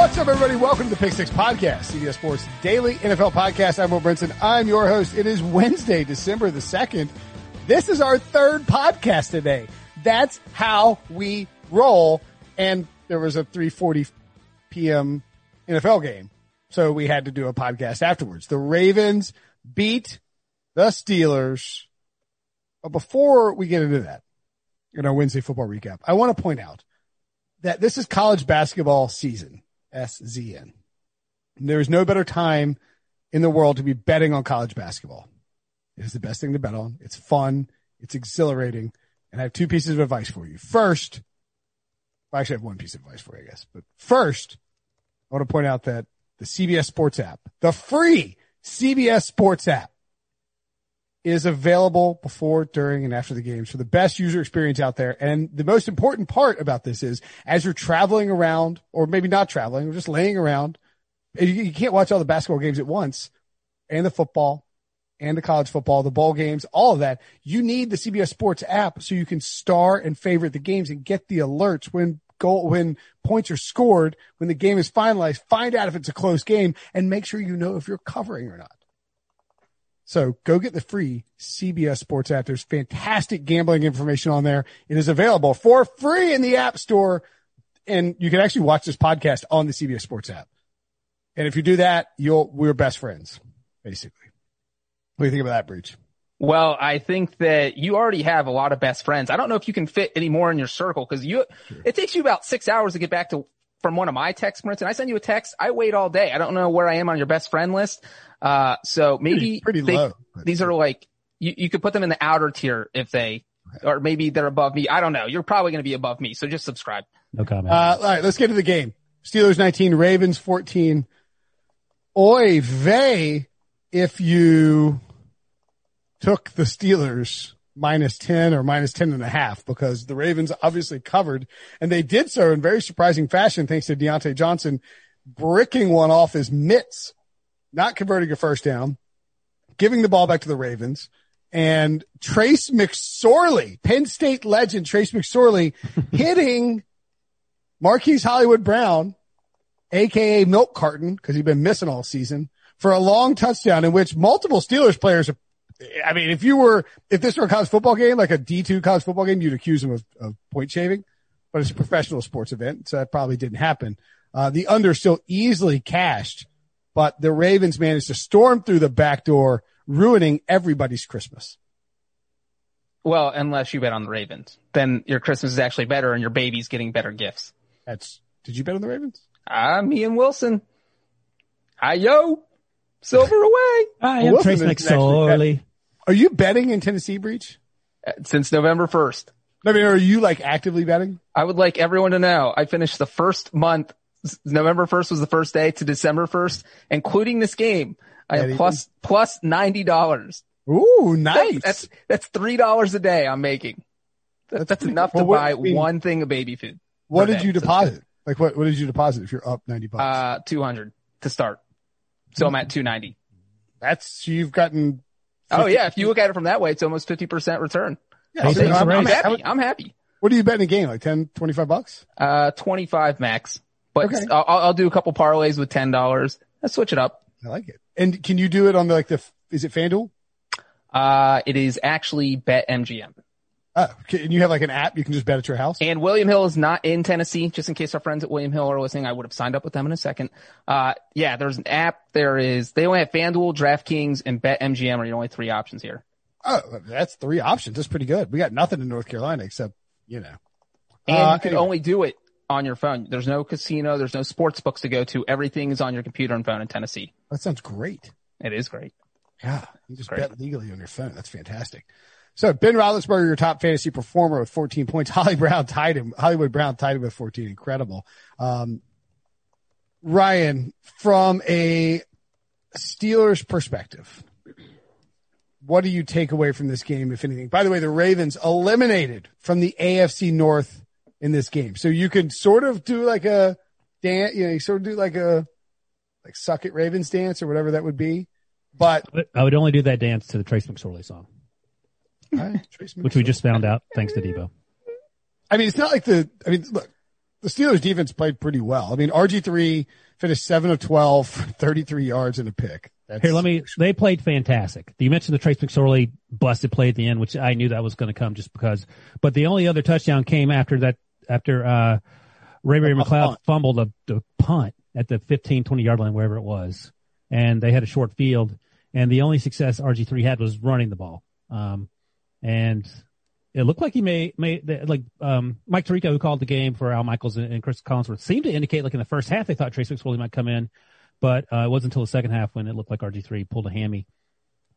What's up, everybody? Welcome to the Pick Six Podcast, CBS Sports Daily NFL Podcast. I'm Will Brinson. I'm your host. It is Wednesday, December the 2nd. This is our third podcast today. That's how we roll. And there was a 3.40 p.m. NFL game. So we had to do a podcast afterwards. The Ravens beat the Steelers. But before we get into that, in our Wednesday football recap, I want to point out that this is college basketball season. SZN. There is no better time in the world to be betting on college basketball. It is the best thing to bet on. It's fun. It's exhilarating. And I have two pieces of advice for you. First, well, actually I have one piece of advice for you, I guess, but first, I want to point out that the CBS Sports app, the free CBS Sports app is available before, during, and after the games for the best user experience out there. And the most important part about this is as you're traveling around, or maybe not traveling, or just laying around, you can't watch all the basketball games at once and the football and the college football, the bowl games, all of that. You need the CBS Sports app so you can star and favorite the games and get the alerts when goal, when points are scored, when the game is finalized, find out if it's a close game and make sure you know if you're covering or not. So go get the free CBS Sports app. There's fantastic gambling information on there. It is available for free in the App Store. And you can actually watch this podcast on the CBS Sports app. And if you do that, you'll, we're best friends, basically. What do you think about that, Breech? Well, I think that you already have a lot of best friends. I don't know if you can fit any more in your circle because you, sure. it takes you about six hours to get back to from one of my texts, for instance. I send you a text. I wait all day. I don't know where I am on your best friend list. Uh, so maybe pretty, pretty they, low. These are like, you, you could put them in the outer tier if they, or maybe they're above me. I don't know. You're probably going to be above me. So just subscribe. No comment. Uh, all right. Let's get to the game. Steelers 19, Ravens 14. Oy vey if you took the Steelers minus 10 or minus 10 and a half because the Ravens obviously covered and they did so in very surprising fashion thanks to Diontae Johnson bricking one off his mitts not converting a first down, giving the ball back to the Ravens, and Trace McSorley, Penn State legend Trace McSorley, hitting Marquise Hollywood Brown, aka Milk Carton, because he'd been missing all season, for a long touchdown in which multiple Steelers players are I mean, if you were, if this were a college football game, like a D2 college football game, you'd accuse him of, of point shaving, but it's a professional sports event, so that probably didn't happen. Uh, the under still easily cashed but the Ravens managed to storm through the back door, ruining everybody's Christmas. Well, unless you bet on the Ravens, then your Christmas is actually better and your baby's getting better gifts. That's, did you bet on the Ravens? Ah, me and Wilson. Hi, yo. Silver away. I am Trace McSorley. Are you betting in Tennessee Breech? Uh, since November 1st. I mean, are you like actively betting? I would like everyone to know I finished the first month November 1st was the first day to December 1st, including this game. I have plus, plus $90. Ooh, nice. That's, that's, $3 a day I'm making. That's, that's enough well, to buy one thing of baby food. What did day. you deposit? like what, what did you deposit if you're up 90 bucks? Uh, 200 to start. So I'm at 290. That's, you've gotten. 50, oh yeah. If you look at it from that way, it's almost 50% return. Yeah, I'm, I'm, I'm happy. I'm happy. What do you bet in a game? Like 10, 25 bucks? Uh, 25 max. But okay. I'll, I'll do a couple parlays with ten dollars. Let's switch it up. I like it. And can you do it on the like the? Is it FanDuel? Uh, it is actually BetMGM. Oh, and you have like an app you can just bet at your house. And William Hill is not in Tennessee. Just in case our friends at William Hill are listening, I would have signed up with them in a second. Uh, yeah, there's an app. There is. They only have FanDuel, DraftKings, and BetMGM are the only three options here. Oh, that's three options. That's pretty good. We got nothing in North Carolina except you know. And uh, you can anyway. only do it on your phone. There's no casino. There's no sports books to go to. Everything is on your computer and phone in Tennessee. That sounds great. It is great. Yeah, you just Great. bet legally on your phone. That's fantastic. So Ben Roethlisberger, your top fantasy performer with 14 points. Holly Brown tied him. Hollywood Brown tied him with 14. Incredible. Um, Ryan, from a Steelers perspective, what do you take away from this game, if anything? By the way, the Ravens eliminated from the AFC North in this game. So you can sort of do like a dance, you know, you sort of do like a, like suck it Ravens dance or whatever that would be. But I would only do that dance to the Trace McSorley song, which we just found out thanks to Debo. I mean, it's not like the, I mean, look, the Steelers defense played pretty well. I mean, RG3 finished seven of 12, 33 yards and a pick. That's Here, let me, they played fantastic. You mentioned the Trace McSorley busted play at the end, which I knew that was going to come just because, but the only other touchdown came after that, after, uh, Ray Ray McCloud fumbled a, a punt at the 15, 20 yard line, wherever it was. And they had a short field and the only success RG3 had was running the ball. Um, and it looked like he may, may, like, um, Mike Tirico, who called the game for Al Michaels and, and Chris Collinsworth, seemed to indicate, like, in the first half, they thought Trace McSorley might come in, but, uh, it wasn't until the second half when it looked like RG3 pulled a hammy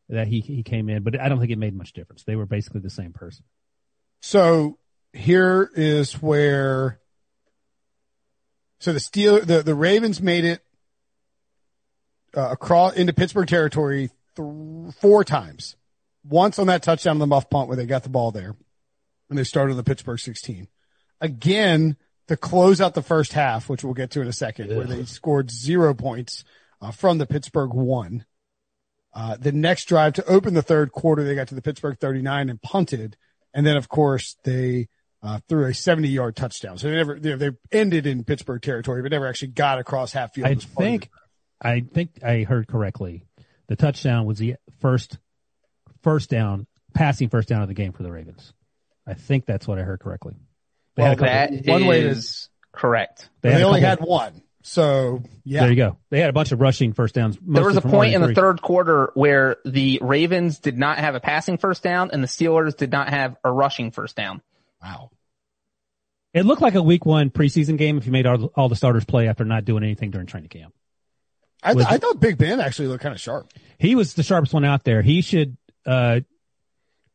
that he, he came in, but I don't think it made much difference. They were basically the same person. So here is where, so the Steel, the, the Ravens made it, uh, across into Pittsburgh territory th- four times once on that touchdown on the muff punt where they got the ball there and they started on the Pittsburgh 16. Again, to close out the first half, which we'll get to in a second, Ugh. where they scored zero points uh, from the Pittsburgh one. Uh, the next drive to open the third quarter, they got to the Pittsburgh 39 and punted. And then, of course, they uh, threw a 70 yard touchdown. So they never, they, they ended in Pittsburgh territory, but never actually got across half field. I think, I think I heard correctly. The touchdown was the first first down, passing first down of the game for the Ravens. I think that's what I heard correctly. They well, couple, that one way is correct. They, they only had one. So yeah, there you go. They had a bunch of rushing first downs. There was a point in the third quarter where the Ravens did not have a passing first down and the Steelers did not have a rushing first down. Wow. It looked like a week one preseason game if you made all, all the starters play after not doing anything during training camp. I, th- I thought Big Ben actually looked kind of sharp. He was the sharpest one out there. He should uh,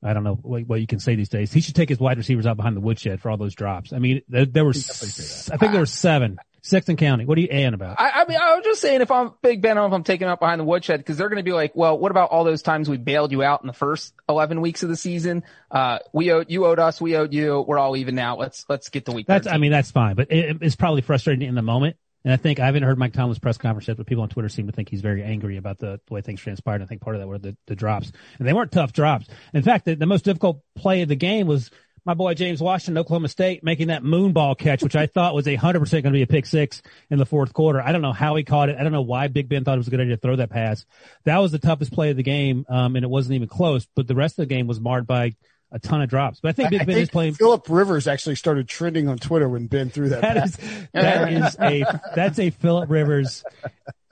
I don't know what, what, you can say these days. He should take his wide receivers out behind the woodshed for all those drops. I mean, there, there were, I think there were seven. Sexton County. What are you an about? I, I, mean, I was just saying if I'm Big Ben, on if I'm taking out behind the woodshed, because they're going to be like, well, what about all those times we bailed you out in the first 11 weeks of the season? Uh, we owed, you owed us, we owed you. We're all even now. Let's, let's get the week. That's, 13. I mean, that's fine, but it, it's probably frustrating in the moment. And I think I haven't heard Mike Tomlin's press conference yet, but people on Twitter seem to think he's very angry about the, the way things transpired. I think part of that were the, the drops. And they weren't tough drops. In fact, the, the most difficult play of the game was my boy James Washington, Oklahoma State, making that moon ball catch, which I thought was a hundred percent going to be a pick six in the fourth quarter. I don't know how he caught it. I don't know why Big Ben thought it was a good idea to throw that pass. That was the toughest play of the game, um, and it wasn't even close. But the rest of the game was marred by a ton of drops. But I think Big I, Ben think is playing. Philip Rivers actually started trending on Twitter when Ben threw that. That is, that is a that's a Philip Rivers.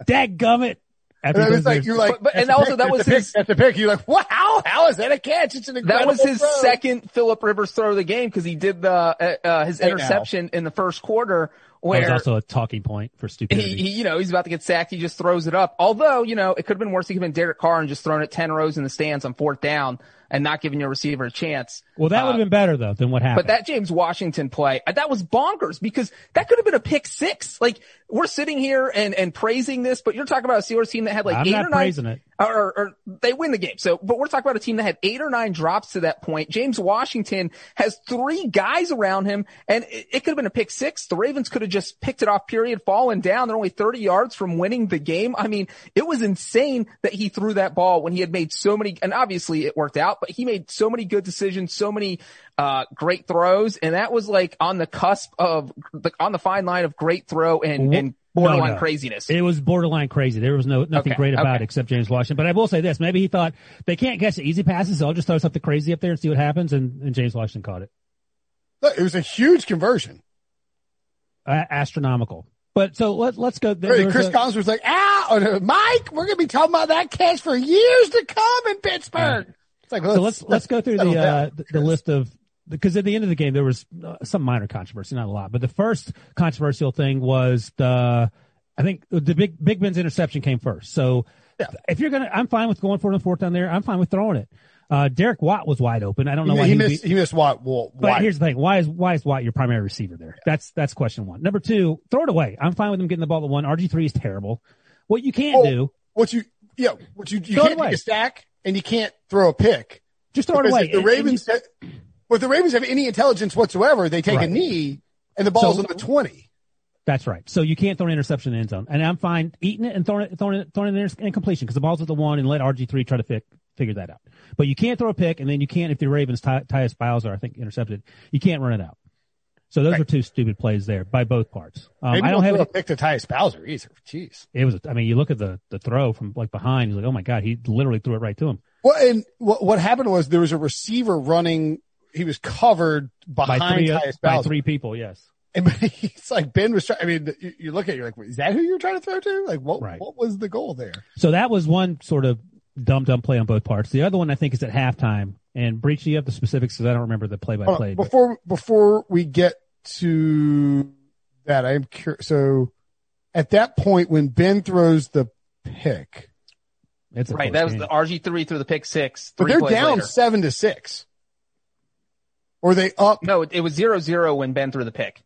Dad gummit. And was like, you're like, but, and also pick, that was his, pick, at the pick, you're like, wow, how is that a catch? It's an incredible That was his throw. second Philip Rivers throw of the game because he did the, uh, uh, his interception in the first quarter where that was also a talking point for stupidity. He, he, you know, he's about to get sacked. He just throws it up. Although, you know, it could have been worse. He could have been Derek Carr and just thrown it 10 rows in the stands on fourth down and not giving your receiver a chance. Well, that would have uh, been better though than what happened. But that James Washington play, uh, that was bonkers because that could have been a pick six. Like we're sitting here and, and praising this, but you're talking about a Steelers team that had like I'm eight or nine, it. Or, or, they win the game. So, but we're talking about a team that had eight or nine drops to that point. James Washington has three guys around him and it, it could have been a pick six. The Ravens could have just picked it off period, fallen down. They're only 30 yards from winning the game. I mean, it was insane that he threw that ball when he had made so many, and obviously it worked out, but he made so many good decisions, so many, uh, great throws. And that was like on the cusp of, the, on the fine line of great throw and, and borderline no, no. craziness. It was borderline crazy. There was no nothing okay, great about okay. it except James Washington. But I will say this: maybe he thought they can't catch the easy passes, so I'll just throw something crazy up there and see what happens. And, and James Washington caught it. It was a huge conversion. Uh, astronomical. But so let, let's go. There, Chris a, Collins was like, "Ow, Mike, we're going to be talking about that catch for years to come in Pittsburgh." Like, let's, so let's, let's go through the, uh, the, the list of because at the end of the game there was uh, some minor controversy, not a lot, but the first controversial thing was the I think the big Big Ben's interception came first. So If you're gonna, I'm fine with going for it on fourth down there. I'm fine with throwing it. Uh, Derek Watt was wide open. I don't know he, why he missed. be- He missed Watt. Well, but Watt. here's the thing: why is why is Watt your primary receiver there? That's that's question one. Number two, throw it away. I'm fine with him getting the ball at one. RG three is terrible. What you can't Oh, do, what you yeah, what you you can't take a stack and you can't throw a pick. just throw it away. the And- and you- Ravens, well, if the Ravens have any intelligence whatsoever, they take a knee and the ball's So- on the twenty. That's right. So you can't throw an interception in the end zone, and I'm fine eating it and throwing it, throwing it, throwing it in incompletion because the ball's at the one, and let RG three try to fi- figure that out. But you can't throw a pick, and then you can't if the Ravens Ty- Tyus Bowser I think intercepted, you can't run it out. So those Right. are two stupid plays there by both parts. Um, Maybe I don't have throw it. a pick to Tyus Bowser either. Jeez. It was. I mean, you look at the the throw from like behind. He's like, oh my god, he literally threw it right to him Well, and what what happened was there was a receiver running. He was covered by behind three uh, Tyus by three people. Yes. And it's like Ben was trying. I mean, you, you look at it, you're like, is that who you're trying to throw to? Like, what Right. what was the goal there? So that was one sort of dumb dumb play on both parts. The other one I think is at halftime. And Breech, you have the specifics because I don't remember the play by play. before before we get to that, I'm curious. So at that point, when Ben throws the pick, It's Right. That was game. the RG three through the pick six. but they're down later. seven to six, or they up? No, it, it was zero zero when Ben threw the pick.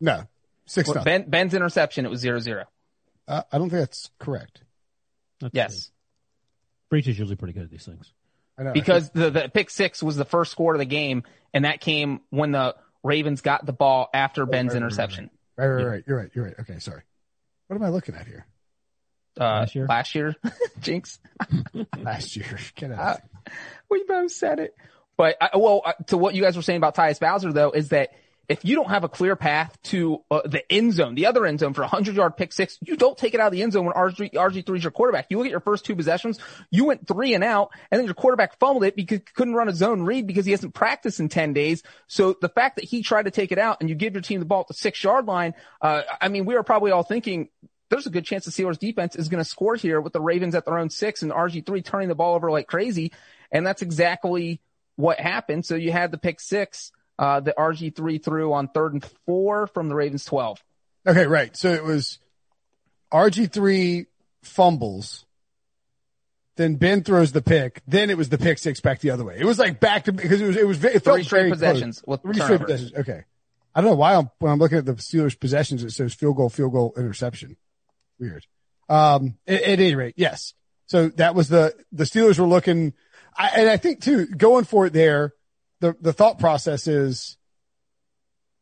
No, six. Well. Ben Ben's interception, it was zero zero. Uh, I don't think that's correct. That's Yes. good. Breech is usually pretty good at these things. I know. because the, the pick six was the first score of the game, and that came when the Ravens got the ball after Ben's right, right, interception right, right, right. You're right. You're right. Okay, sorry. What am I looking at here? uh, Last year? Last year, Jinx, Last year. Get out. Uh, we both said it. But I, well, uh, to what you guys were saying about Tyus Bowser though, is that if you don't have a clear path to uh, the end zone, the other end zone for a hundred yard pick six, you don't take it out of the end zone when RG, RG3 is your quarterback. You look at your first two possessions, you went three and out and then your quarterback fumbled it because he couldn't run a zone read because he hasn't practiced in 10 days. So the fact that he tried to take it out and you give your team the ball at the six yard line, uh, I mean, we were probably all thinking, there's a good chance the Steelers defense is going to score here with the Ravens at their own six and RG3 turning the ball over like crazy. And that's exactly what happened. So you had the pick six, uh, the RG3 threw on third and four from the Ravens 12. Okay, right. So it was RG3 fumbles. Then Ben throws the pick. Then it was the pick six back the other way. It was like back to because it was it was it felt Three straight possessions close. Three straight possessions. Okay. I don't know why I'm when I'm looking at the Steelers possessions it says field goal, field goal, interception. Weird. Um, at, at any rate, yes. So that was the the Steelers were looking, I, and I think too going for it there. The the thought process is,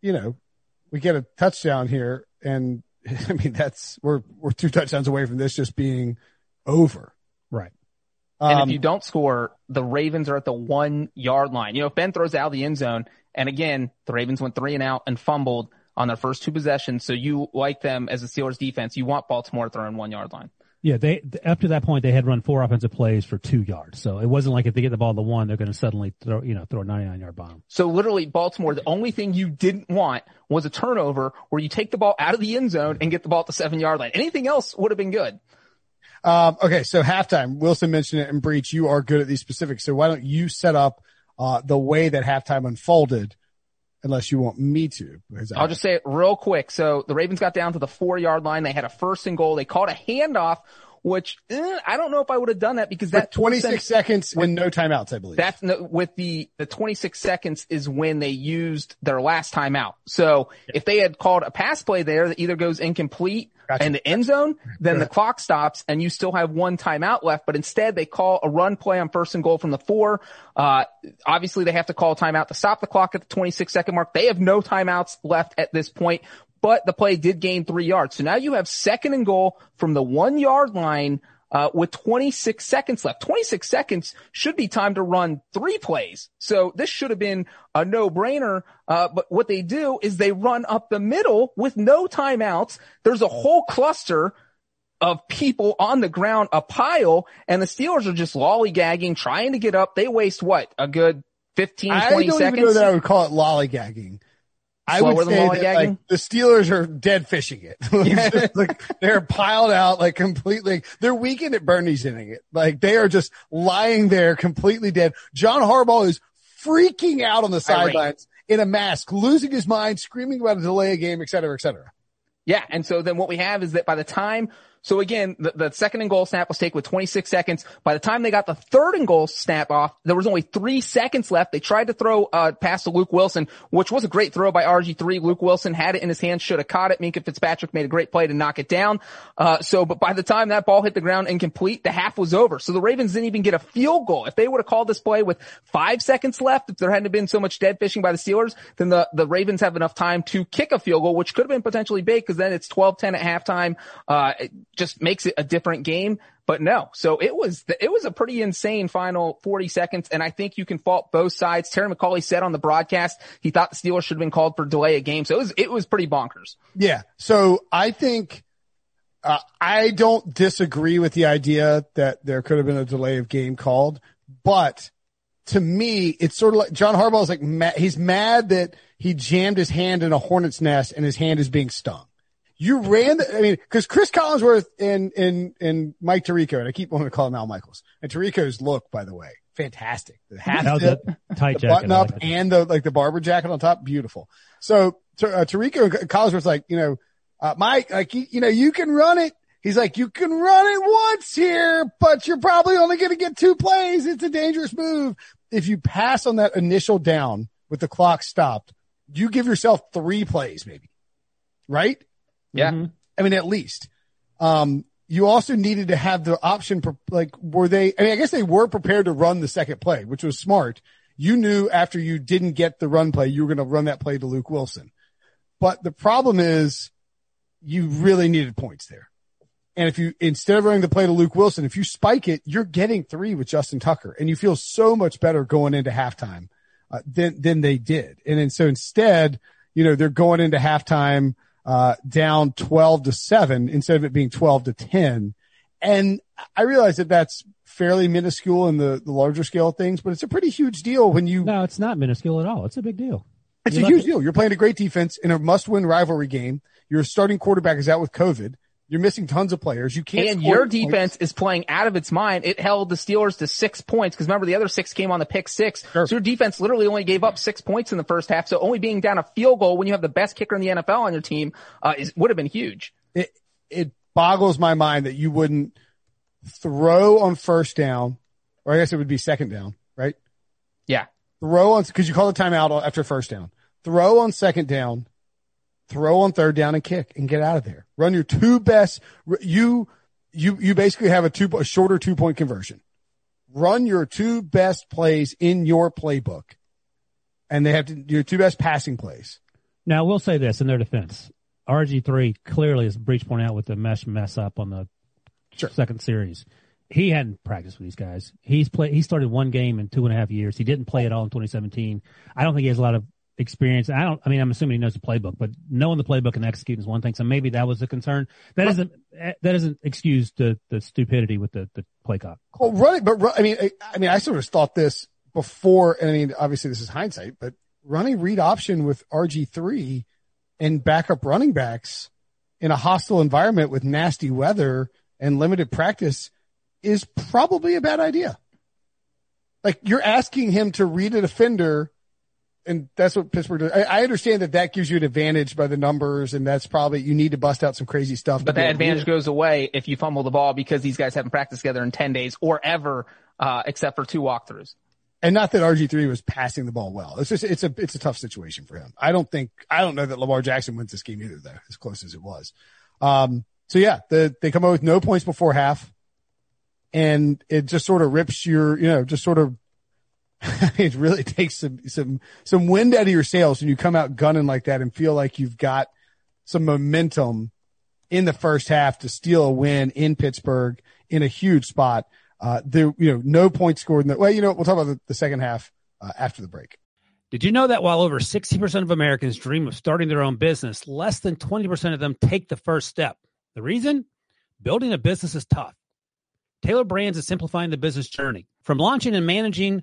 you know, we get a touchdown here, and I mean that's we're we're two touchdowns away from this just being over. Right. And Um, if you don't score, the Ravens are at the one yard line. You know, if Ben throws out of the end zone, and again, the Ravens went three and out and fumbled on their first two possessions. So you like them as a Steelers defense. You want Baltimore throwing one yard line. Yeah, they up to that point they had run four offensive plays for two yards. So it wasn't like if they get the ball to one, they're going to suddenly throw you know throw a 99 yard bomb. So literally Baltimore, the only thing you didn't want was a turnover where you take the ball out of the end zone and get the ball at the seven yard line. Anything else would have been good. Um, okay, so halftime. Wilson mentioned it in Breech. You are good at these specifics, so why don't you set up uh, the way that halftime unfolded, unless you want me to? I'll just say it real quick. So the Ravens got down to the four yard line. They had a first and goal. They called a handoff, which eh, I don't know if I would have done that because that 26 seconds and no timeouts, I believe. That's no, with the the 26 seconds is when they used their last timeout. So if they had called a pass play there that either goes incomplete Gotcha. in the end zone, then the clock stops and you still have one timeout left. But instead they call a run play on first and goal from the four. Uh, obviously they have to call a timeout to stop the clock at the 26 second mark. They have no timeouts left at this point, but the play did gain three yards. So now you have second and goal from the one yard line uh, with 26 seconds left. 26 seconds should be time to run three plays. So this should have been a no-brainer. Uh, but what they do is they run up the middle with no timeouts. There's a whole cluster of people on the ground, a pile, and the Steelers are just lollygagging, trying to get up. They waste what? A good 15, I 20 don't seconds? even know that I would call it lollygagging. I would say that like, the Steelers are dead fishing it. Just like they're piled out like completely. They're Weekend at Bernie's inning it. Like they are just lying there completely dead. John Harbaugh is freaking out on the sidelines in a mask, losing his mind, screaming about a delay a game, et cetera, et cetera. Yeah. And so then what we have is that by the time So again, the, the second and goal snap was taken with 26 seconds. By the time they got the third and goal snap off, there was only three seconds left. They tried to throw uh, pass to Luke Wilson, which was a great throw by RG3. Luke Wilson had it in his hands, should have caught it. Minkah Fitzpatrick made a great play to knock it down. Uh, so, but by the time that ball hit the ground incomplete, the half was over. So the Ravens didn't even get a field goal. If they would have called this play with five seconds left, if there hadn't been so much dead fishing by the Steelers, then the, the Ravens have enough time to kick a field goal, which could have been potentially big because then it's 12-10 at halftime. Uh, just makes it a different game. But no, so it was, it was a pretty insane final 40 seconds. And I think you can fault both sides. Terry McAulay said on the broadcast, he thought the Steelers should have been called for delay of game. So it was, it was pretty bonkers. Yeah. So I think, uh, I don't disagree with the idea that there could have been a delay of game called, but to me, it's sort of like John Harbaugh's like, mad, he's mad that he jammed his hand in a hornet's nest and his hand is being stung. You ran the, I mean, cause Chris Collinsworth and, and, and Mike Tirico, and I keep wanting to call him Al Michaels and Tirico's look, by the way, fantastic. The was tip, tight the jacket. button up like and the, like the Barbour jacket on top. Beautiful. So, uh, Tirico and Collinsworth's like, you know, uh, Mike, like, you, you know, you can run it. He's like, you can run it once here, but you're probably only going to get two plays. It's a dangerous move. If you pass on that initial down with the clock stopped, you give yourself three plays, maybe. Right? Yeah. Mhm. I mean, at least. Um, you also needed to have the option, like, were they, I mean, I guess they were prepared to run the second play, which was smart. You knew after you didn't get the run play, you were going to run that play to Luke Wilson. But the problem is you really needed points there. And if you, instead of running the play to Luke Wilson, if you spike it, you're getting three with Justin Tucker and you feel so much better going into halftime, uh, than, than they did. And then so instead, you know, they're going into halftime, uh, down 12 to seven instead of it being 12 to 10. And I realize that that's fairly minuscule in the, the larger scale of things, but it's a pretty huge deal when you, No, it's not minuscule at all. It's a big deal. it's You a huge at- deal. You're playing a great defense in a must win rivalry game. Your starting quarterback is out with COVID. You're missing tons of players. You can't. And your points. defense is playing out of its mind. It held the Steelers to six points because remember the other six came on the pick six. Sure. So your defense literally only gave up six points in the first half. So only being down a field goal when you have the best kicker in the NFL on your team uh, is would have been huge. it it boggles my mind that you wouldn't throw on first down, or I guess it would be second down, right? Yeah. Throw on because you call the timeout after first down. Throw on second down, throw on third down and kick and get out of there. Run your two best. You you you basically have a two a shorter two point conversion. Run your two best plays in your playbook, and they have to your two best passing plays. Now, we'll say this in their defense. RG3 clearly, as Breech point out with the mesh mess up on the Sure. second series, he hadn't practiced with these guys. He's played, he started one game in two and a half years. He didn't play at all in 2017. I don't think he has a lot of experience. I don't, I mean, I'm assuming he knows the playbook, but knowing the playbook and executing is one thing. So maybe that was a concern. That isn't, that isn't excuse the, the stupidity with the, the play clock. Oh, well, running, but I mean, I, I mean, I sort of thought this before, and I mean, obviously this is hindsight, but running read option with RG3 and backup running backs in a hostile environment with nasty weather and limited practice is probably a bad idea. Like you're asking him to read a defender and that's what Pittsburgh does. I, I understand that that gives you an advantage by the numbers and that's probably, you need to bust out some crazy stuff. But that able to do advantage goes away if you fumble the ball because these guys haven't practiced together in 10 days or ever, uh, except for two walkthroughs. And not that RG3 was passing the ball well. It's just, it's a, it's a tough situation for him. I don't think, I don't know that Lamar Jackson wins this game either though, as close as it was. Um, so yeah, the, they come out with no points before half and it just sort of rips your, you know, just sort of, it really takes some, some, some wind out of your sails when you come out gunning like that and feel like you've got some momentum in the first half to steal a win in Pittsburgh in a huge spot. Uh, there, you know, no points scored in the, well, you know, we'll talk about the, the second half, uh, after the break. Did you know that while over 60% of Americans dream of starting their own business, less than 20% of them take the first step? The reason? Building a business is tough. Tailor Brands is simplifying the business journey. From launching and managing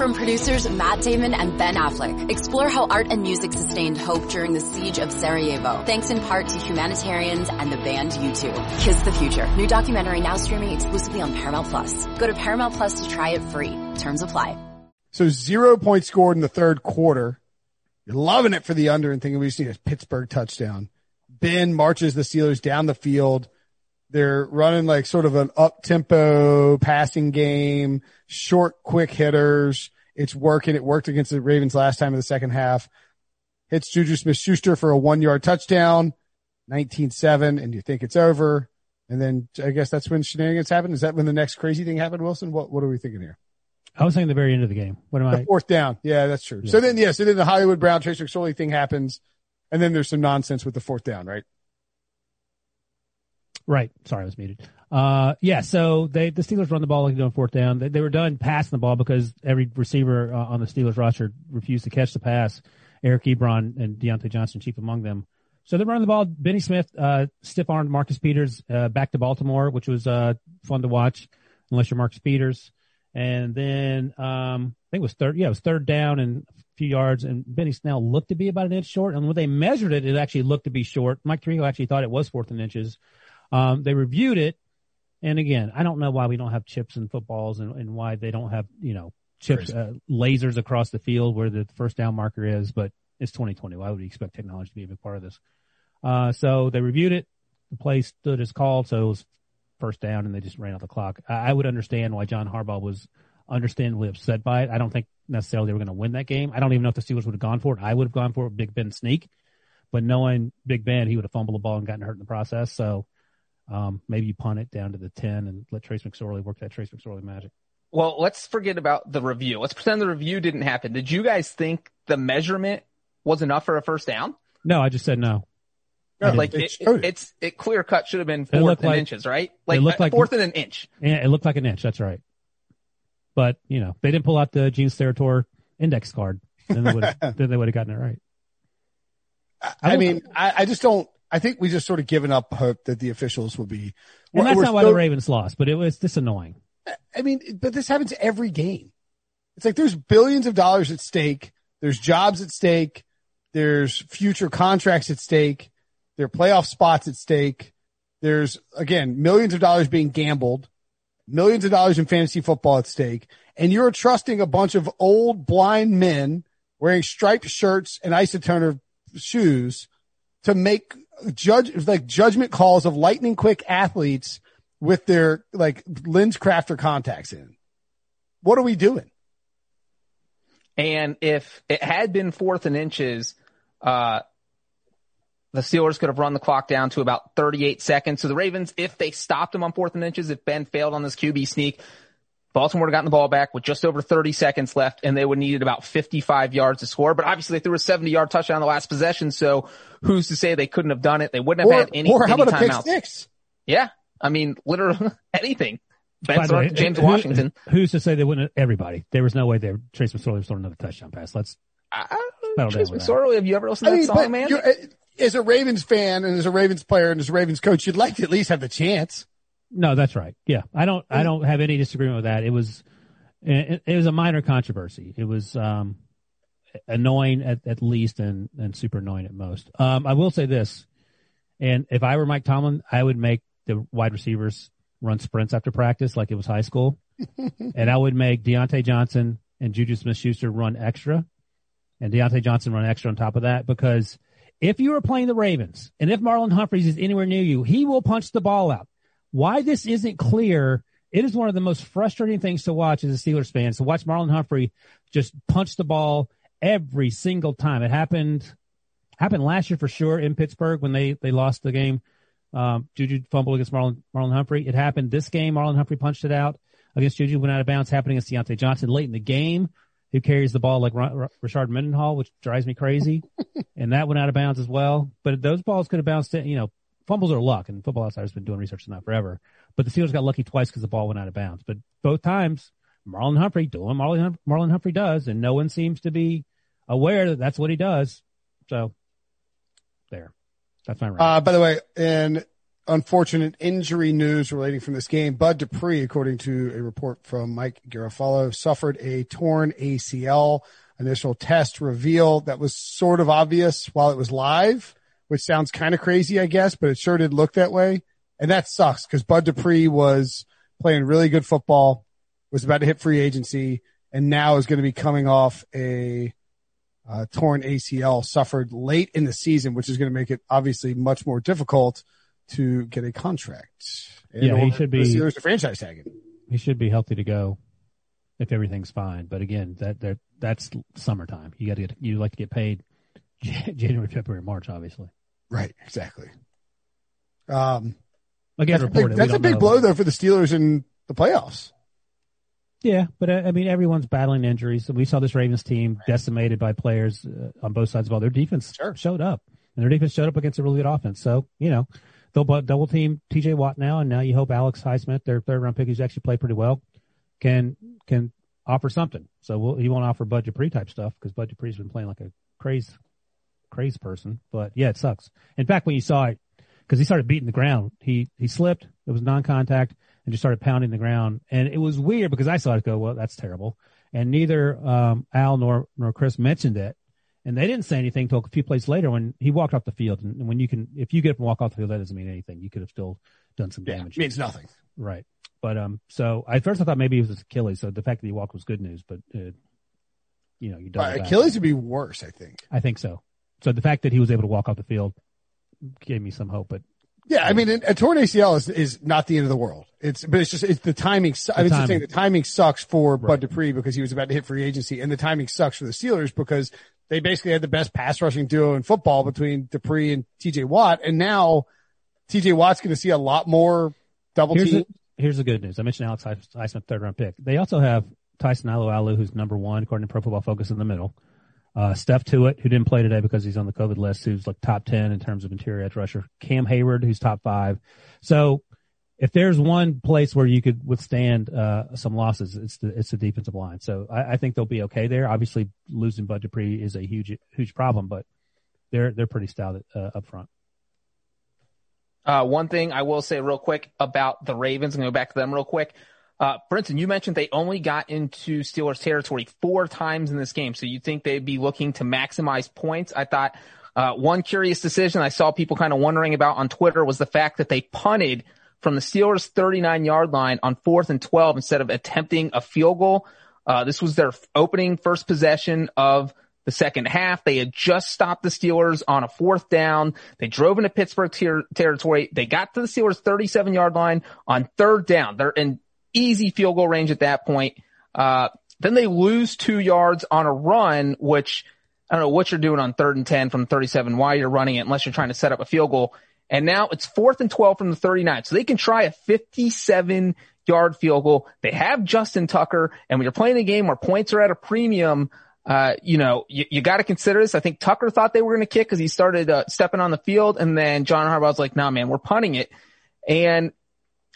From producers Matt Damon and Ben Affleck, explore how art and music sustained hope during the siege of Sarajevo, thanks in part to humanitarians and the band U2. Kiss the Future. New documentary now streaming exclusively on Paramount Plus. Go to Paramount Plus to try it free. Terms apply. So zero points scored in the third quarter. You're loving it for the under and thinking we just need a Pittsburgh touchdown. Ben marches the Steelers down the field. They're running like sort of an up tempo passing game, short, quick hitters. It's working. It worked against the Ravens last time in the second half. Hits Juju Smith Schuster for a one yard touchdown, 19-7, and you think it's over. And then I guess that's when shenanigans happen. Is that when the next crazy thing happened, Wilson? What, what are we thinking here? I was saying the very end of the game. What am The I? fourth down. Yeah, that's true. So then, yeah, so then the Hollywood Brown Trace McSorley thing happens. And then there's some nonsense with the fourth down, right? Right. Sorry, I was muted. Uh, yeah. So they the Steelers run the ball like they're doing fourth down. They, they were done passing the ball because every receiver uh, on the Steelers roster refused to catch the pass. Eric Ebron and Diontae Johnson chief among them. So they're running the ball. Benny Snell, uh, stiff armed Marcus Peters, uh, back to Baltimore, which was, uh, fun to watch unless you're Marcus Peters. And then, um, I think it was third, yeah, it was third down and a few yards and Benny Snell looked to be about an inch short. And when they measured it, it actually looked to be short. Mike Tirico actually thought it was fourth and inches. Um, they reviewed it. And again, I don't know why we don't have chips in footballs and, and why they don't have, you know, chips, uh, lasers across the field where the first down marker is, but it's 2020. Why would we expect technology to be a big part of this? Uh, so they reviewed it. The play stood as called. So it was first down and they just ran out the clock. I, I would understand why John Harbaugh was understandably upset by it. I don't think necessarily they were going to win that game. I don't even know if the Steelers would have gone for it. I would have gone for it, Big Ben sneak, but knowing Big Ben, he would have fumbled the ball and gotten hurt in the process. So, um, maybe you punt it down to the 10 and let Trace McSorley work that Trace McSorley magic. Well, let's forget about the review. Let's pretend the review didn't happen. Did you guys think the measurement was enough for a first down? No, I just said no. No, like it, it, it. it's it clear cut should have been It fourth looked and like- inches, right? Like, looked like- fourth and an inch. Yeah, it looked like an inch. That's right. But, you know, they didn't pull out the Gene Steratore index card. Then they would have, then they would have gotten it right. I will- mean, I, I just don't, I think we just sort of given up hope that the officials will be. And that's not why still- the Ravens lost, but it was this annoying. I mean, but this happens every game. It's like there's billions of dollars at stake. There's jobs at stake. There's future contracts at stake. There are playoff spots at stake. There's again, millions of dollars being gambled, millions of dollars in fantasy football at stake. And you're trusting a bunch of old blind men wearing striped shirts and isotoner shoes to make judge, like judgment calls of lightning quick athletes with their like lens crafter contacts in. What are we doing? And if it had been fourth and inches, uh, the Steelers could have run the clock down to about 38 seconds. So the Ravens, if they stopped him on fourth and inches, if Ben failed on this QB sneak, Baltimore would have gotten the ball back with just over 30 seconds left and they would needed about 55 yards to score. But obviously they threw a 70 yard touchdown on the last possession. So who's to say they couldn't have done it? They wouldn't have Or, had any, or how any about a pick six? Yeah. I mean, literally anything. By Ben the way, James who- Washington. Who's to say they wouldn't? Everybody. There was no way they Trace McSorley was throwing another touchdown pass. Let's. I, Settle I, Trace down with McSorley, have you ever listened I to mean, that but song, man? you're, as a Ravens fan and as a Ravens player and as a Ravens coach, you'd like to at least have the chance. No, that's right. Yeah, I don't. I don't have any disagreement with that. It was. It, it was a minor controversy. It was um, annoying at, at least and and super annoying at most. Um, I will say this, and if I were Mike Tomlin, I would make the wide receivers run sprints after practice like it was high school, and I would make Diontae Johnson and Juju Smith-Schuster run extra, and Diontae Johnson run extra on top of that because if you are playing the Ravens and if Marlon Humphreys is anywhere near you, he will punch the ball out. Why this isn't clear, it is one of the most frustrating things to watch as a Steelers fan. So watch Marlon Humphrey just punch the ball every single time. It happened happened last year for sure in Pittsburgh when they they lost the game. Um, Juju fumbled against Marlon Marlon Humphrey. It happened this game. Marlon Humphrey punched it out against Juju, went out of bounds. Happening against Diontae Johnson late in the game, who carries the ball like Ra- Ra- Rashard Mendenhall, which drives me crazy. and that went out of bounds as well. But those balls could have bounced, in, you know, fumbles are luck, and Football Outsiders been doing research on that forever. But the Steelers got lucky twice because the ball went out of bounds. But both times, Marlon Humphrey doing Marlon, Marlon Humphrey does, and no one seems to be aware that that's what he does. So there, that's my rant. Uh, by the way, in unfortunate injury news relating from this game, Bud Dupree, according to a report from Mike Garafolo, suffered a torn ACL. Initial test reveal that was sort of obvious while it was live, which sounds kind of crazy, I guess, but it sure did look that way. And that sucks because Bud Dupree was playing really good football, was about to hit free agency, and now is going to be coming off a uh, torn ACL suffered late in the season, which is going to make it obviously much more difficult to get a contract. And Yeah, he should the be- Steelers to franchise tag him. he should be healthy to go if everything's fine. But again, that that that's summertime. You got to get you like to get paid January, February, March, obviously. Right, exactly. Um, Again, that's a reported. big, that's a big know. blow though for the Steelers in the playoffs. Yeah, but uh, I mean, everyone's battling injuries. We saw this Ravens team decimated by players uh, on both sides of the ball. Their defense Sure. showed up, and their defense showed up against a really good offense. So you know, they'll double team T.J. Watt now, and now you hope Alex Highsmith, their third round pick, who's actually played pretty well, can can offer something. So we'll, he won't offer Bud Dupree type stuff because Bud Dupree's been playing like a crazy, crazy person. But yeah, it sucks. In fact, when you saw it, because he started beating the ground, he he slipped. It was non-contact and just started pounding the ground. And it was weird because I saw it go, well, that's terrible. And neither um, Al nor nor Chris mentioned it. And they didn't say anything until a few plays later when he walked off the field. And when you can, if you get up and walk off the field, that doesn't mean anything. You could have still done some damage. It means nothing. Right. But um, so at first I thought maybe it was Achilles. So the fact that he walked was good news. But uh, you know, you double Uh. Achilles would be worse, I think. I think so. So the fact that he was able to walk off the field gave me some hope. But Yeah, I mean, a torn ACL is, is not the end of the world. It's, but it's just, it's the timing. su- I just timing. saying the timing sucks for Bud Dupree because he was about to hit free agency and the timing sucks for the Steelers because they basically had the best pass rushing duo in football between Dupree and TJ Watt. And now TJ Watt's going to see a lot more double here's team. the, here's the good news. I mentioned Alex Highsmith, third round pick. They also have Tyson Alualu, who's number one according to Pro Football Focus in the middle. Uh, Steph Tuitt, who didn't play today because he's on the COVID list, who's like top 10 in terms of interior edge rusher. Cam Hayward, who's top five. So if there's one place where you could withstand, uh, some losses, it's the, it's the defensive line. So I, I think they'll be okay there. Obviously losing Bud Dupree is a huge, huge problem, but they're, they're pretty stout, uh, up front. Uh, one thing I will say real quick about the Ravens, and go back to them real quick. Uh, Brinson, you mentioned they only got into Steelers territory four times in this game. So you think they'd be looking to maximize points? I thought, uh, one curious decision I saw people kind of wondering about on Twitter was the fact that they punted from the Steelers 39 yard line on fourth and 12 instead of attempting a field goal. Uh, this was their opening first possession of the second half. They had just stopped the Steelers on a fourth down. They drove into Pittsburgh ter- territory. They got to the Steelers 37 yard line on third down. They're in easy field goal range at that point. Uh, then they lose two yards on a run, which I don't know what you're doing on third and 10 from 37, why you're running it unless you're trying to set up a field goal. And now it's fourth and 12 from the 39. So they can try a 57 yard field goal. They have Justin Tucker. And when you're playing a game where points are at a premium, uh, you know, you, you got to consider this. I think Tucker thought they were going to kick because he started uh, stepping on the field. And then John Harbaugh's like, nah, man, we're punting it. And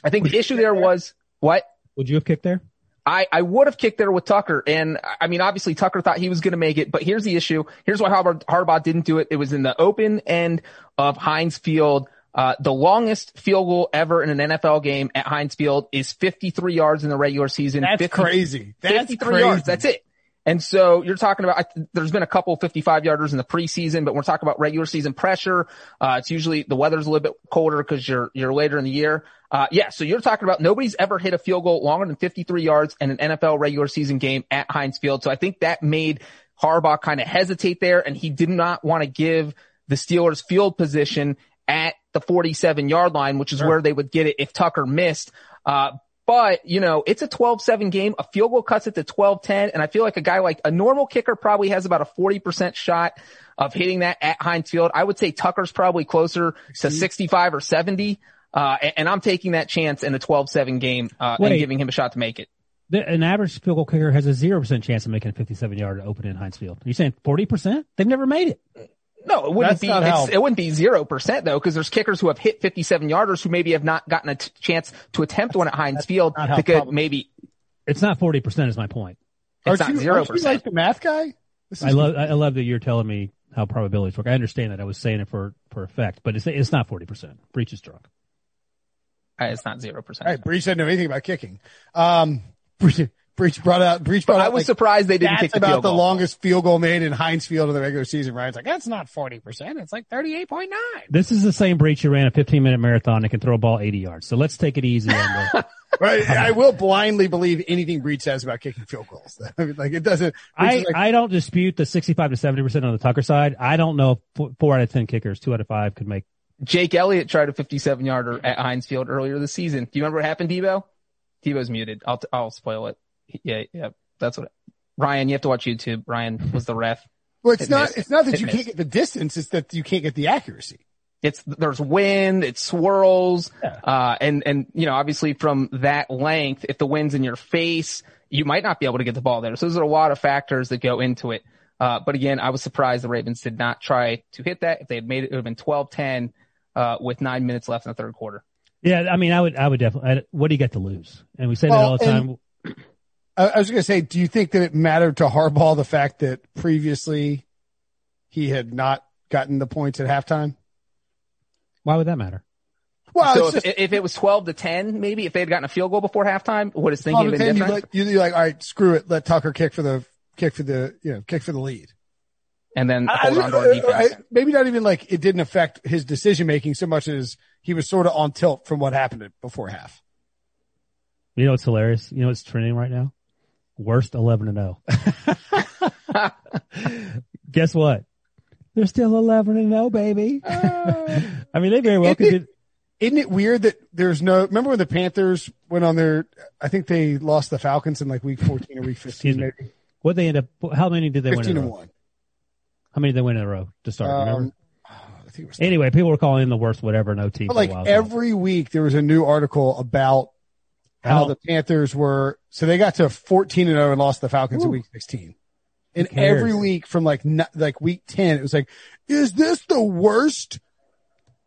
I think the issue there was what? Would you have kicked there? I, I would have kicked there with Tucker. And I mean, obviously Tucker thought he was going to make it, but here's the issue. Here's why Harbaugh, Harbaugh didn't do it. It was in the open end of Heinz Field. Uh, the longest field goal ever in an NFL game at Heinz Field is 53 yards in the regular season. That's 50 crazy. That's 53 crazy. yards. That's it. And so you're talking about, I- there's been a couple 55 yarders in the preseason, but we're talking about regular season pressure. Uh, it's usually the weather's a little bit colder because you're, you're later in the year. Uh, yeah. So you're talking about nobody's ever hit a field goal longer than 53 yards in an NFL regular season game at Heinz Field. So I think that made Harbaugh kind of hesitate there and he did not want to give the Steelers field position at the 47 yard line, which is where they would get it if Tucker missed. Uh, but, you know, it's a 12-7 game. A field goal cuts it to 12-10. And I feel like a guy like a normal kicker probably has about a 40% shot of hitting that at Heinz Field. I would say Tucker's probably closer to 65 or 70. Uh, and, and I'm taking that chance in a 12-7 game, uh, and giving him a shot to make it. The, an average field goal kicker has a zero percent chance of making a fifty-seven yard open in Heinz Field. Are you saying forty percent? They've never made it. No, it wouldn't That's be. It's, it wouldn't be zero percent though, because there's kickers who have hit 57 yarders who maybe have not gotten a t- chance to attempt one at Heinz Field. not That could probable- maybe It's not 40% is my point. it's Aren't not you- zero aren't you like the math guy? I love, I I love that you're telling me how probabilities work. I understand that. I was saying it for, for effect, but it's, it's not 40%. Breech is drunk. It's not zero All percent. right, Breech doesn't know anything about kicking. Um, Breech, Breech brought out, Breech brought I out was like, surprised they didn't that's kick the about field the goal. longest field goal made in Heinz Field in the regular season. Ryan's like, that's not 40%. It's like 38.9. This is the same Breech who ran a 15 minute marathon and can throw a ball 80 yards. So let's take it easy Right. I will blindly believe anything Breech says about kicking field goals. I mean, like it doesn't. Breech I, like, I don't dispute the 65 to 70% on the Tucker side. I don't know if four, four out of 10 kickers, two out of five could make. Jake Elliott tried a 57 yarder at Heinz Field earlier this season. Do you remember what happened, Debo? Debo's muted. I'll, I'll spoil it. Yeah, yeah, that's what, Ryan, you have to watch YouTube. Ryan was the ref. well, it's Hit not, miss. it's not that Hit you miss. can't get the distance. It's that you can't get the accuracy. It's, there's wind, it swirls, Yeah. uh, and, and, you know, obviously from that length, if the wind's in your face, you might not be able to get the ball there. So there's a lot of factors that go into it. Uh, but again, I was surprised the Ravens did not try to hit that. If they had made it, it would have been 12-10, uh, with nine minutes left in the third quarter. Yeah. I mean, I would, I would definitely, I, what do you got to lose? And we say that all the time. I, I was going to say, do you think that it mattered to Harbaugh the fact that previously he had not gotten the points at halftime? Why would that matter? Well, so if, just, if it was 12 to 10, maybe if they had gotten a field goal before halftime, would his thinking all have the been time you different? like, you- you're like, all right, screw it. Let Tucker kick for the, kick for the, you know, kick for the lead. and then I- hold on to our defense. I- maybe not even like it didn't affect his decision making so much as he was sort of on tilt from what happened before half. You know what's hilarious? You know what's trending right now? Worst 11 and 0. Guess what? They're still 11 and 0, baby. I mean, they very well could. do- Isn't it weird that there's no, remember when the Panthers went on their, I think they lost the Falcons in like week 14 or week 15, maybe What they end up? How many did they win 15 in a and row? one. How many did they win in a row to start? Remember? Um, I think it was Anyway, people were calling him the worst whatever no team. But like every week there was a new article about how the Panthers were. So they got to 14 and 0 and lost the Falcons in week 16. And every week from like, like week 10, it was like, is this the worst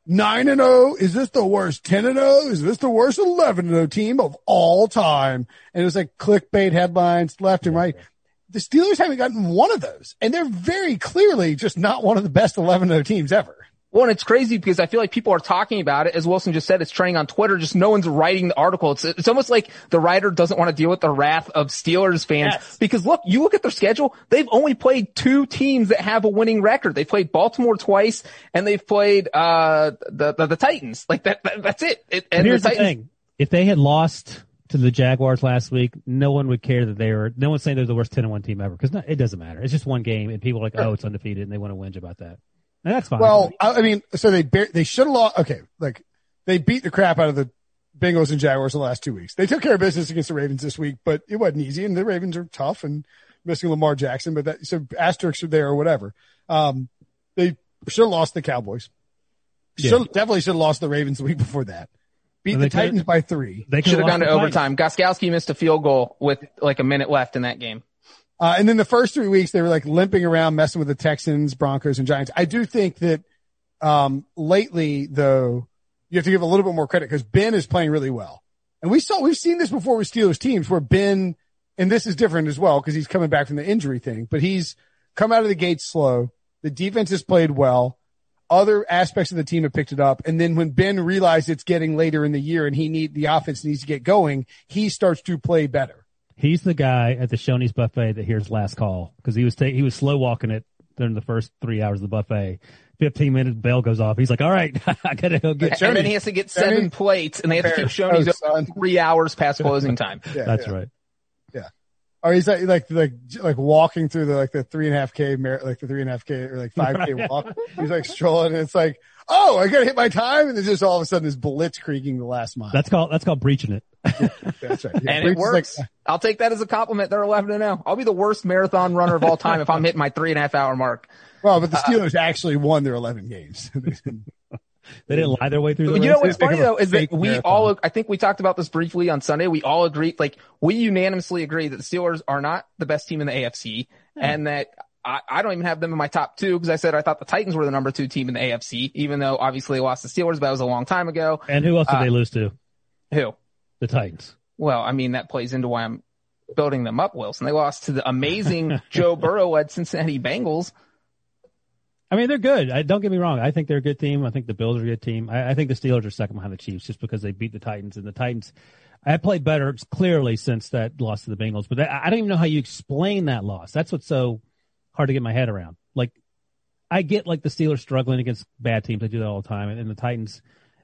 9 and 0? Is this the worst 10 and 0? Is this the worst 11 and 0 team of all time? And it was like clickbait headlines left and right. The Steelers haven't gotten one of those and they're very clearly just not one of the best 11 0 teams ever. Well, and it's crazy because I feel like people are talking about it. As Wilson just said, it's trending on Twitter. Just no one's writing the article. It's, it's almost like the writer doesn't want to deal with the wrath of Steelers fans Yes. because look, you look at their schedule. They've only played two teams that have a winning record. They played Baltimore twice and they've played, uh, the, the, the Titans. Like that, that that's it. it and Here's the the thing: if they had lost to the Jaguars last week, no one would care that they were. No one's saying they're the worst ten and one team ever because it doesn't matter. It's just one game, and people are like, "Oh, it's undefeated," and they want to whinge about that. And that's fine. Well, I, I mean, so they bar- they should have lost. Okay, like they beat the crap out of the Bengals and Jaguars the last two weeks. They took care of business against the Ravens this week, but it wasn't easy. And the Ravens are tough and missing Lamar Jackson, but that so asterisks are there or whatever. Um, they should have lost the Cowboys. Yeah. Should definitely should have lost the Ravens the week before that. Beat And the Titans by three. they should have gone to the Titans. overtime. Gostkowski missed a field goal with like a minute left in that game. Uh, and then the first three weeks, they were like limping around, messing with the Texans, Broncos, and Giants. I do think that, um, lately though, you have to give a little bit more credit because Ben is playing really well. And we saw, we've seen this before with Steelers teams where Ben, and this is different as well because he's coming back from the injury thing, but he's come out of the gate slow. The defense has played well. Other aspects of the team have picked it up. And then when Ben realized it's getting later in the year and he need, the offense needs to get going, he starts to play better. He's the guy at the Shoney's buffet that hears last call because he was ta- he was slow walking it during the first three hours of the buffet. Fifteen minutes, bell goes off. He's like, "All right, I gotta go get." Shoney's. And then he has to get seven Shoney. plates and they have to keep Oh, Shoney's son. three hours past closing time. Yeah, That's yeah. right. Yeah. Or he's like, like, like, like walking through the, like the three and a half K, like the three and a half K or like five K walk. He's like strolling and it's like, oh, I gotta hit my time. And then just all of a sudden this blitz creaking the last mile. That's called that's called breaching it. That's right. Yeah, and Breach it is works. like- I'll take that as a compliment. They're 11 and 0. I'll be the worst marathon runner of all time if I'm hitting my three and a half hour mark. well, but the Steelers actually won their 11 games. They didn't lie their way through the you know what's funny though is that we marathon. all, I think we talked about this briefly on Sunday. We all agreed, like we unanimously agree that the Steelers are not the best team in the AFC and that I, I don't even have them in my top two because I said I thought the Titans were the number two team in the AFC, even though obviously they lost the Steelers, but that was a long time ago. And who else did Uh, they lose to? Who? The Titans. Well, I mean, that plays into why I'm building them up, Wilson. They lost to the amazing Joe Burrow led Cincinnati Bengals. I mean, they're good. I, don't get me wrong. I think they're a good team. I think the Bills are a good team. I, I think the Steelers are second behind the Chiefs just because they beat the Titans and the Titans. I played better clearly since that loss to the Bengals, but that, I don't even know how you explain that loss. That's what's so hard to get my head around. Like, I get like the Steelers struggling against bad teams. I do that all the time, and, and the Titans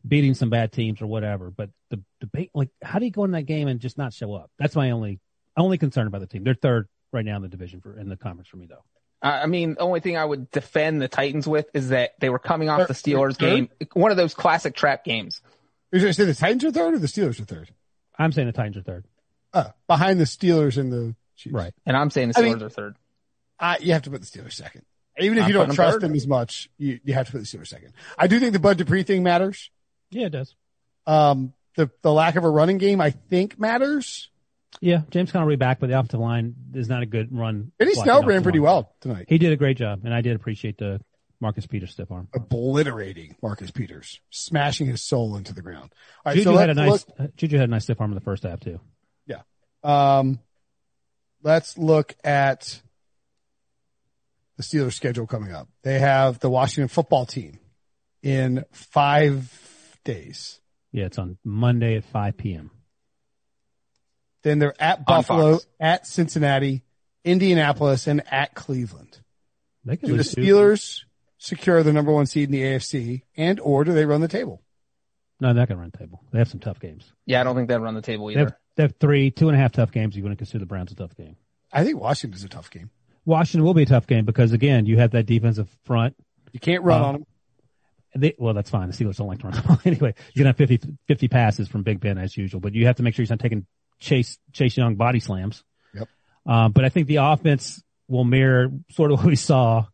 beating some bad teams or whatever. But the debate, like, how do you go in that game and just not show up? That's my only only concern about the team. They're third right now in the division for in the conference for me, though. I I mean, the only thing I would defend the Titans with is that they were coming off the Steelers game, one of those classic trap games. You're going to say the Titans are third or the Steelers are third? I'm saying the Titans are third. Uh, behind the Steelers and the Chiefs. Right. And I'm saying the I Steelers mean- are third. Uh, you have to put the Steelers second. Even if I'm you don't putting them trust them as much, you, you have to put the Steelers second. I do think the Bud Dupree thing matters. Yeah, it does. Um, the, the lack of a running game, I think matters. Yeah, James Conner will be back, but the offensive line is not a good run. Benny blocking Snell ran pretty well tonight, He did a great job, and I did appreciate the Marcus Peters stiff arm. obliterating Marcus Peters, smashing his soul into the ground. All right, Juju so had a nice uh, Juju had a nice stiff arm in the first half too. Yeah. um, let's look at the Steelers schedule coming up. They have the Washington football team in five days. Yeah, it's on Monday at 5 p.m. Then they're at Buffalo, at Cincinnati, Indianapolis, and at Cleveland. Do the lose two. Steelers secure the number one seed in the AFC, and or do they run the table? No, they're not going to run the table. They have some tough games. Yeah, I don't think they'd run the table They have, either. they have three, two and a half tough games. You want to consider the Browns a tough game. I think Washington's a tough game. Washington will be a tough game because again, you have that defensive front. You can't run Uh, on them. They, well, that's fine. The Steelers don't like to run the ball anyway. You're gonna have 50, 50 passes from Big Ben as usual, but you have to make sure he's not taking Chase Chase Young body slams. Yep. Um, but I think the offense will mirror sort of what we saw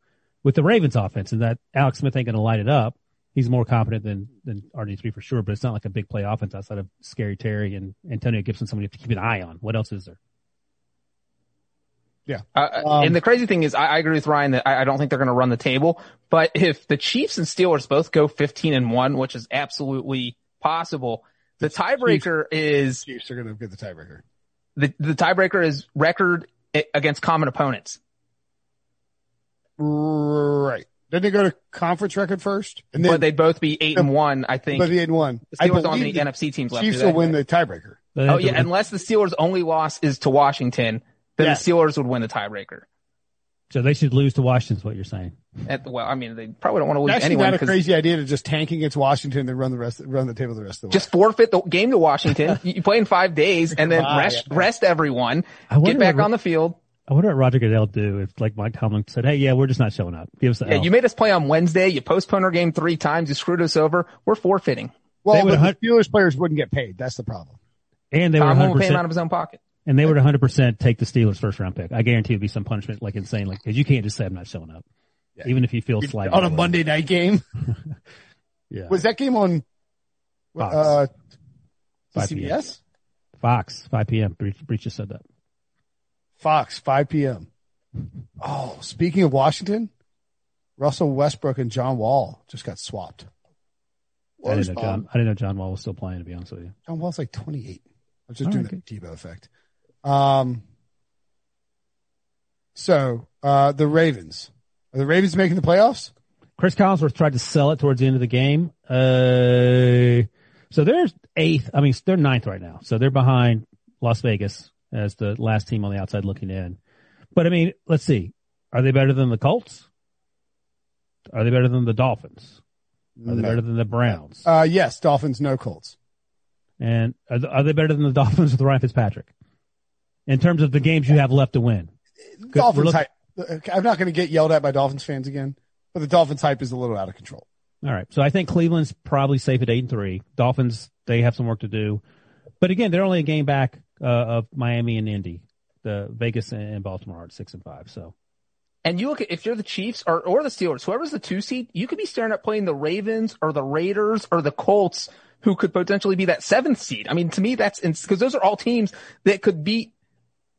with the Ravens offense, and that Alex Smith ain't going to light it up. He's more competent than than RG three for sure, but it's not like a big play offense outside of Scary Terry and Antonio Gibson. Somebody you have to keep an eye on. What else is there? Uh, Um, and the crazy thing is, I, I agree with Ryan that I, I don't think they're going to run the table. But if the Chiefs and Steelers both go 15 and one, which is absolutely possible, the tiebreaker is Chiefs are going to get the tiebreaker. the, the tiebreaker is record against common opponents. Right. Didn't they go to conference record first? And but they'd both be eight and one, I think. but eight and one. the I Steelers don't have believe any the NFC teams left. Chiefs do will win the tiebreaker. Oh yeah, unless the Steelers' only loss is to Washington, then Yeah. the Steelers would win the tiebreaker. so they should lose to Washington. Is what you're saying? At well, I mean, they probably don't want to lose It's actually anyone not a crazy idea to just tank against Washington and then run the rest, run the table the rest of the way. just forfeit the game to Washington. you play in five days and then rest yeah. rest everyone. I Get back what- on the field. I wonder what Roger Goodell would do if like Mike Tomlin said, "Hey, yeah, we're just not showing up. Give us the Yeah, L." you made us play on Wednesday. You postponed our game three times. You screwed us over. We're forfeiting. well, would the Steelers players wouldn't get paid. That's the problem. and they were Tom 100 won't pay him out of his own pocket. And they would 100 percent take the Steelers first round pick. I guarantee it'd be some punishment like insane, like because you can't just say I'm not showing up, Yeah. even if you feel slighted on a. Monday night game. Yeah, Was that game on Fox. uh, 5 p.m. CBS? Fox 5 p.m. Breech, Breech just said that. Fox, 5 p.m. Oh, speaking of Washington, Russell Westbrook and John Wall just got swapped. I didn't know John. I didn't know John Wall was still playing. To be honest with you, John Wall's like 28. I was just All doing right, the Tebow effect. Um, so, uh, the Ravens. Are the Ravens making the playoffs? Chris Collinsworth tried to sell it towards the end of the game. Uh, so they're eighth. I mean, they're ninth right now. So they're behind Las Vegas as the last team on the outside looking in. But I mean, let's see. Are they better than the Colts? Are they better than the Dolphins? Are they No. better than the Browns? Uh, yes, Dolphins, no Colts. And are, th- are they better than the Dolphins with Ryan Fitzpatrick? In terms of the games you have left to win. Dolphins look- hype. I'm not going to get yelled at by Dolphins fans again, but the Dolphins hype is a little out of control. All right. So I think Cleveland's probably safe at eight and three. Dolphins, they have some work to do. But again, they're only a game back uh, of Miami and Indy. The Vegas and Baltimore are at six and five. So And you look at if you're the Chiefs or or the Steelers, whoever's the two seed, you could be staring at playing the Ravens or the Raiders or the Colts, who could potentially be that seventh seed. I mean, to me, that's because those are all teams that could beat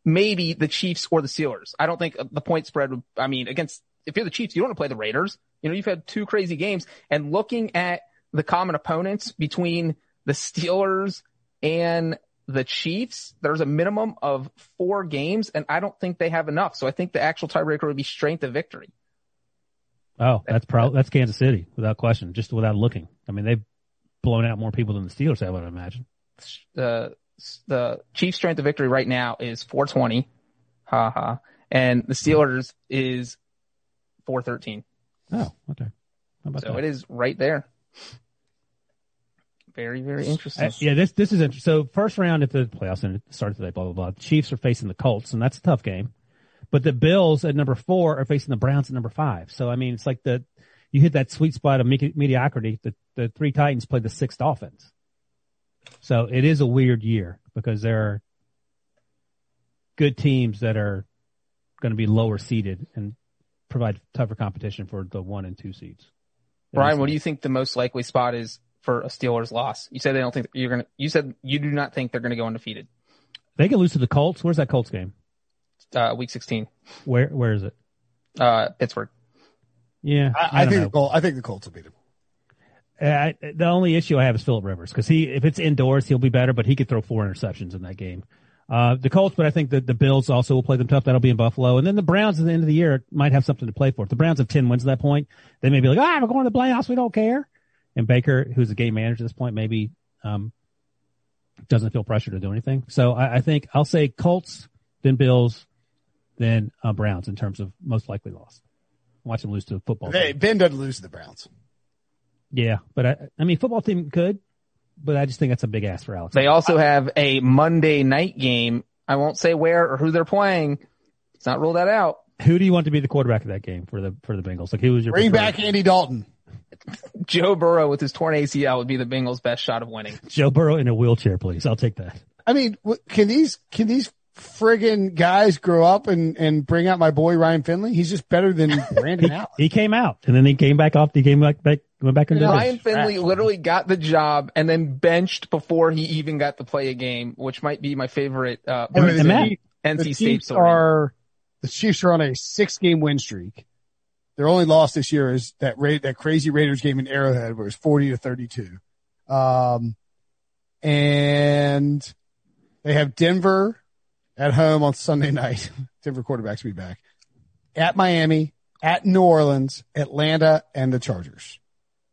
maybe the Chiefs or the Steelers. I don't think the point spread would, I mean, against, if you're the Chiefs, you don't want to play the Raiders. You know, you've had two crazy games and looking at the common opponents between the Steelers and the Chiefs, there's a minimum of four games and I don't think they have enough. So I think the actual tiebreaker would be strength of victory. Oh, that's probably, that's Kansas City without question, just without looking. I mean, they've blown out more people than the Steelers have, I would imagine. The, the Chiefs strength of victory right now is 420. Ha ha. And the Steelers is 413. Oh, okay. so that? it is right there. Very, very interesting. Uh, yeah, this this is interesting. So first round at the playoffs and it started today, blah blah blah. The Chiefs are facing the Colts, and that's a tough game. But the Bills at number four are facing the Browns at number five. So I mean, it's like the you hit that sweet spot of mediocrity. The the three Titans play the sixth offense. So it is a weird year because there are good teams that are going to be lower seeded and provide tougher competition for the one and two seeds. Brian, what do you think the most likely spot is for a Steelers loss? You said they don't think you're going to, you said you do not think they're going to go undefeated. They can lose to the Colts. Where's that Colts game? Uh, week 16. Where, where is it? Uh, Pittsburgh. Yeah. I, I, I think the Colts, I think the Colts will beat them. Uh, the only issue I have is Philip Rivers because he, if it's indoors, he'll be better, but he could throw four interceptions in that game. Uh, the Colts, but I think that the Bills also will play them tough. That'll be in Buffalo. And then the Browns at the end of the year might have something to play for. If the Browns have 10 wins at that point, they may be like, ah, we're going to the playoffs. We don't care. And Baker, who's a game manager at this point, maybe, um, doesn't feel pressure to do anything. So I, I think I'll say Colts, then Bills, then uh, Browns in terms of most likely loss. Watch them lose to a football. Hey, Ben doesn't lose to the Browns. Yeah, but I, I mean, football team could, but I just think that's a big ask for Alex. They also have a Monday night game. I won't say where or who they're playing. It's not rule that out. Who do you want to be the quarterback of that game for the for the Bengals? Like who was your bring preferred? back Andy Dalton? Joe Burrow with his torn ACL would be the Bengals' best shot of winning. Joe Burrow in a wheelchair, please. I'll take that. I mean, can these can these friggin' guys grow up and, and bring out my boy Ryan Finley. He's just better than Brandon he, Allen. He came out and then he came back off. He came back, back went back into Ryan Finley literally got the job and then benched before he even got to play a game, which might be my favorite, uh, I mean, the, NC the State story. Are, the Chiefs are on a six game win streak. Their only loss this year is that Ra- that crazy Raiders game in Arrowhead where it was 40 to 32. Um, and they have Denver at home on Sunday night. Denver quarterbacks will be back. At Miami, at New Orleans, Atlanta, and the Chargers.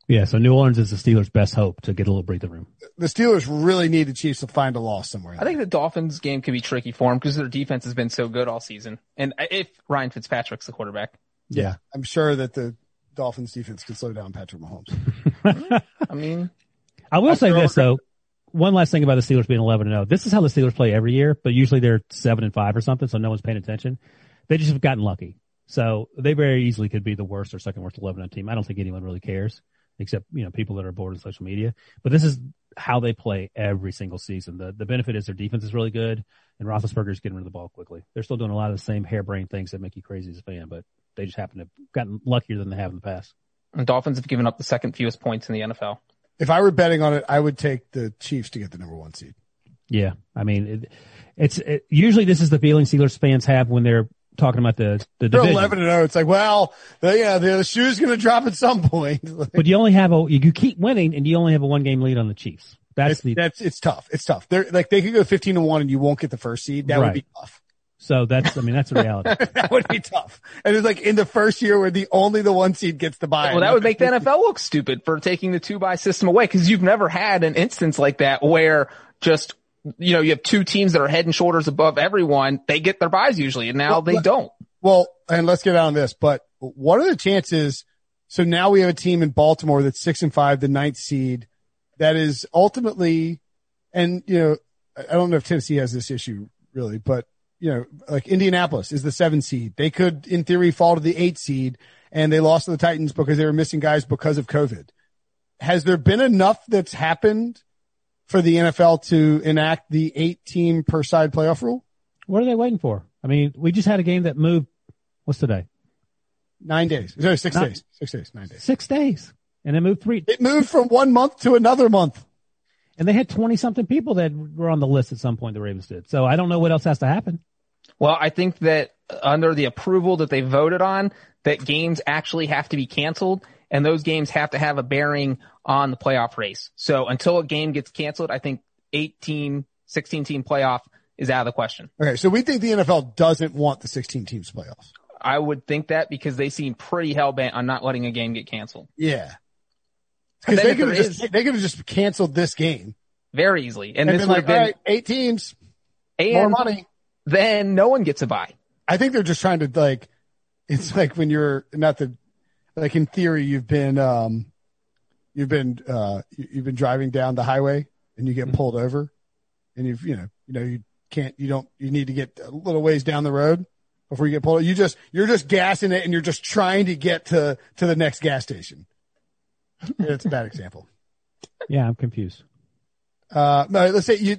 Yeah, so New Orleans is the Steelers' best hope to get a little breathing room. The Steelers really need the Chiefs to find a loss somewhere. I think the Dolphins game could be tricky for them because their defense has been so good all season. And if Ryan Fitzpatrick's the quarterback. Yeah, I'm sure that the Dolphins defense can slow down Patrick Mahomes. I mean, I will say this though one last thing about the Steelers being 11 and 0. This is how the Steelers play every year, but usually they're 7 and 5 or something, so no one's paying attention. They just have gotten lucky. So they very easily could be the worst or second worst 11 team. I don't think anyone really cares except, you know, people that are bored of social media. But this is how they play every single season. The the benefit is their defense is really good and Roethlisberger's getting rid of the ball quickly. They're still doing a lot of the same harebrained things that make you crazy as a fan, but they just happen to have gotten luckier than they have in the past. And Dolphins have given up the second fewest points in the NFL. If I were betting on it, I would take the Chiefs to get the number one seed. Yeah, I mean, it, it's it, usually this is the feeling Steelers fans have when they're talking about the the division. They're eleven and zero. Oh. It's like, well, the, yeah, the, the shoe's going to drop at some point. but you only have a you keep winning, and you only have a one game lead on the Chiefs. That's it's, the that's it's tough. It's tough. They're like they could go fifteen to one, and you won't get the first seed. That right. would be tough. So that's, I mean, that's a reality. that would be tough. And it's like in the first year where the only the one seed gets the buy. Well, that would make the NFL look stupid for taking the two buy system away because you've never had an instance like that where just, you know, you have two teams that are head and shoulders above everyone. They get their buys usually and now well, they don't. Well, and let's get on this, but what are the chances? So now we have a team in Baltimore that's six and five, the ninth seed that is ultimately, and you know, I don't know if Tennessee has this issue really, but you know, like Indianapolis is the seven seed. They could, in theory, fall to the eight seed and they lost to the Titans because they were missing guys because of COVID. Has there been enough that's happened for the NFL to enact the eight team per side playoff rule? What are they waiting for? I mean, we just had a game that moved. What's today? Nine days. Sorry, six Not, days. Six days. Nine days. Six days. And it moved three. It moved from one month to another month. And they had 20 something people that were on the list at some point, the Ravens did. So I don't know what else has to happen. Well, I think that under the approval that they voted on, that games actually have to be canceled and those games have to have a bearing on the playoff race. So until a game gets canceled, I think 18, 16 team playoff is out of the question. Okay. So we think the NFL doesn't want the 16 teams playoff. I would think that because they seem pretty hell bent on not letting a game get canceled. Yeah. Because they could have just, they could have just canceled this game very easily. And, and this would like, have been right, eight teams, and more money. Then no one gets a buy. I think they're just trying to like, it's like when you're not the, like in theory, you've been, um, you've been, uh, you've been driving down the highway and you get pulled over and you've, you know, you know, you can't, you don't, you need to get a little ways down the road before you get pulled. You just, you're just gassing it and you're just trying to get to, to the next gas station. It's a bad example. Yeah, I'm confused. Uh, no, let's say you,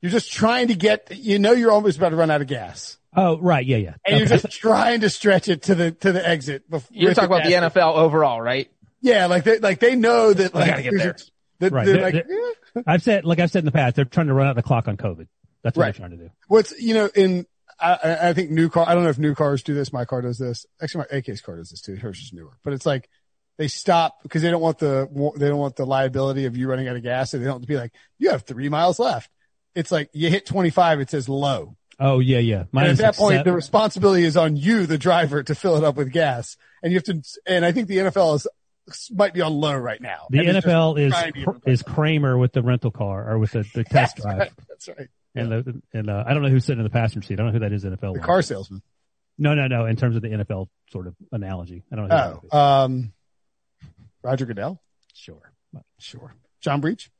you're just trying to get, you know, you're almost about to run out of gas. Oh, right. Yeah, yeah. And Okay. you're just trying to stretch it to the, to the exit. bef- You're with talking about the gas station. NFL overall, right? Yeah. Like they, like they know that like, gotta get there. that Right. they're They're- like, they're-. I've said, like I've said in the past, they're trying to run out the clock on COVID. That's what Right. they're trying to do. what's, you know, in, I- I, I think new car, I don't know if new cars do this. My car does this. Actually, my AK's car does this too. Hers is newer, but it's like they stop because they don't want the, they don't want the liability of you running out of gas. So they don't be like, you have three miles left. It's like you hit 25, it says low. Oh, yeah, yeah. At that point, seven- the responsibility is on you, the driver, to fill it up with gas. And you have to, and I think the NFL is, might be on low right now. the And NFL is trying to get Kr- is Kramer with the rental car or with the, the test That's drive. right. That's right. And the, and uh, I don't know who's sitting in the passenger seat. I don't know who that is. NFL. The car salesman. No, no, no. In terms of the NFL sort of analogy, I don't know. Oh, um, Roger Goodell. sure. Sure. John Breech.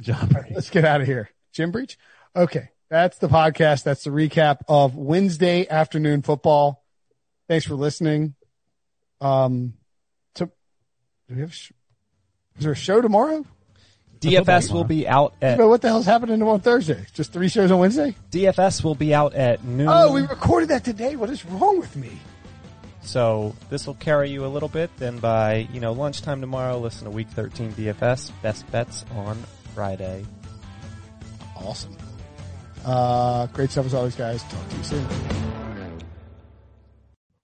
John. All right, let's get out of here. Jim Breech. Okay. That's the podcast. That's the recap of Wednesday afternoon football. Thanks for listening. Um, to, do we have, sh- is there a show tomorrow? DFS will be out at But what the hell's happening on Thursday? Just three shows on Wednesday? DFS will be out at noon. Oh, we recorded that today. What is wrong with me? So this will carry you a little bit. Then by you know lunchtime tomorrow, listen to Week 13 DFS best bets on Friday. Awesome. Uh, great stuff as always, guys. Talk to you soon.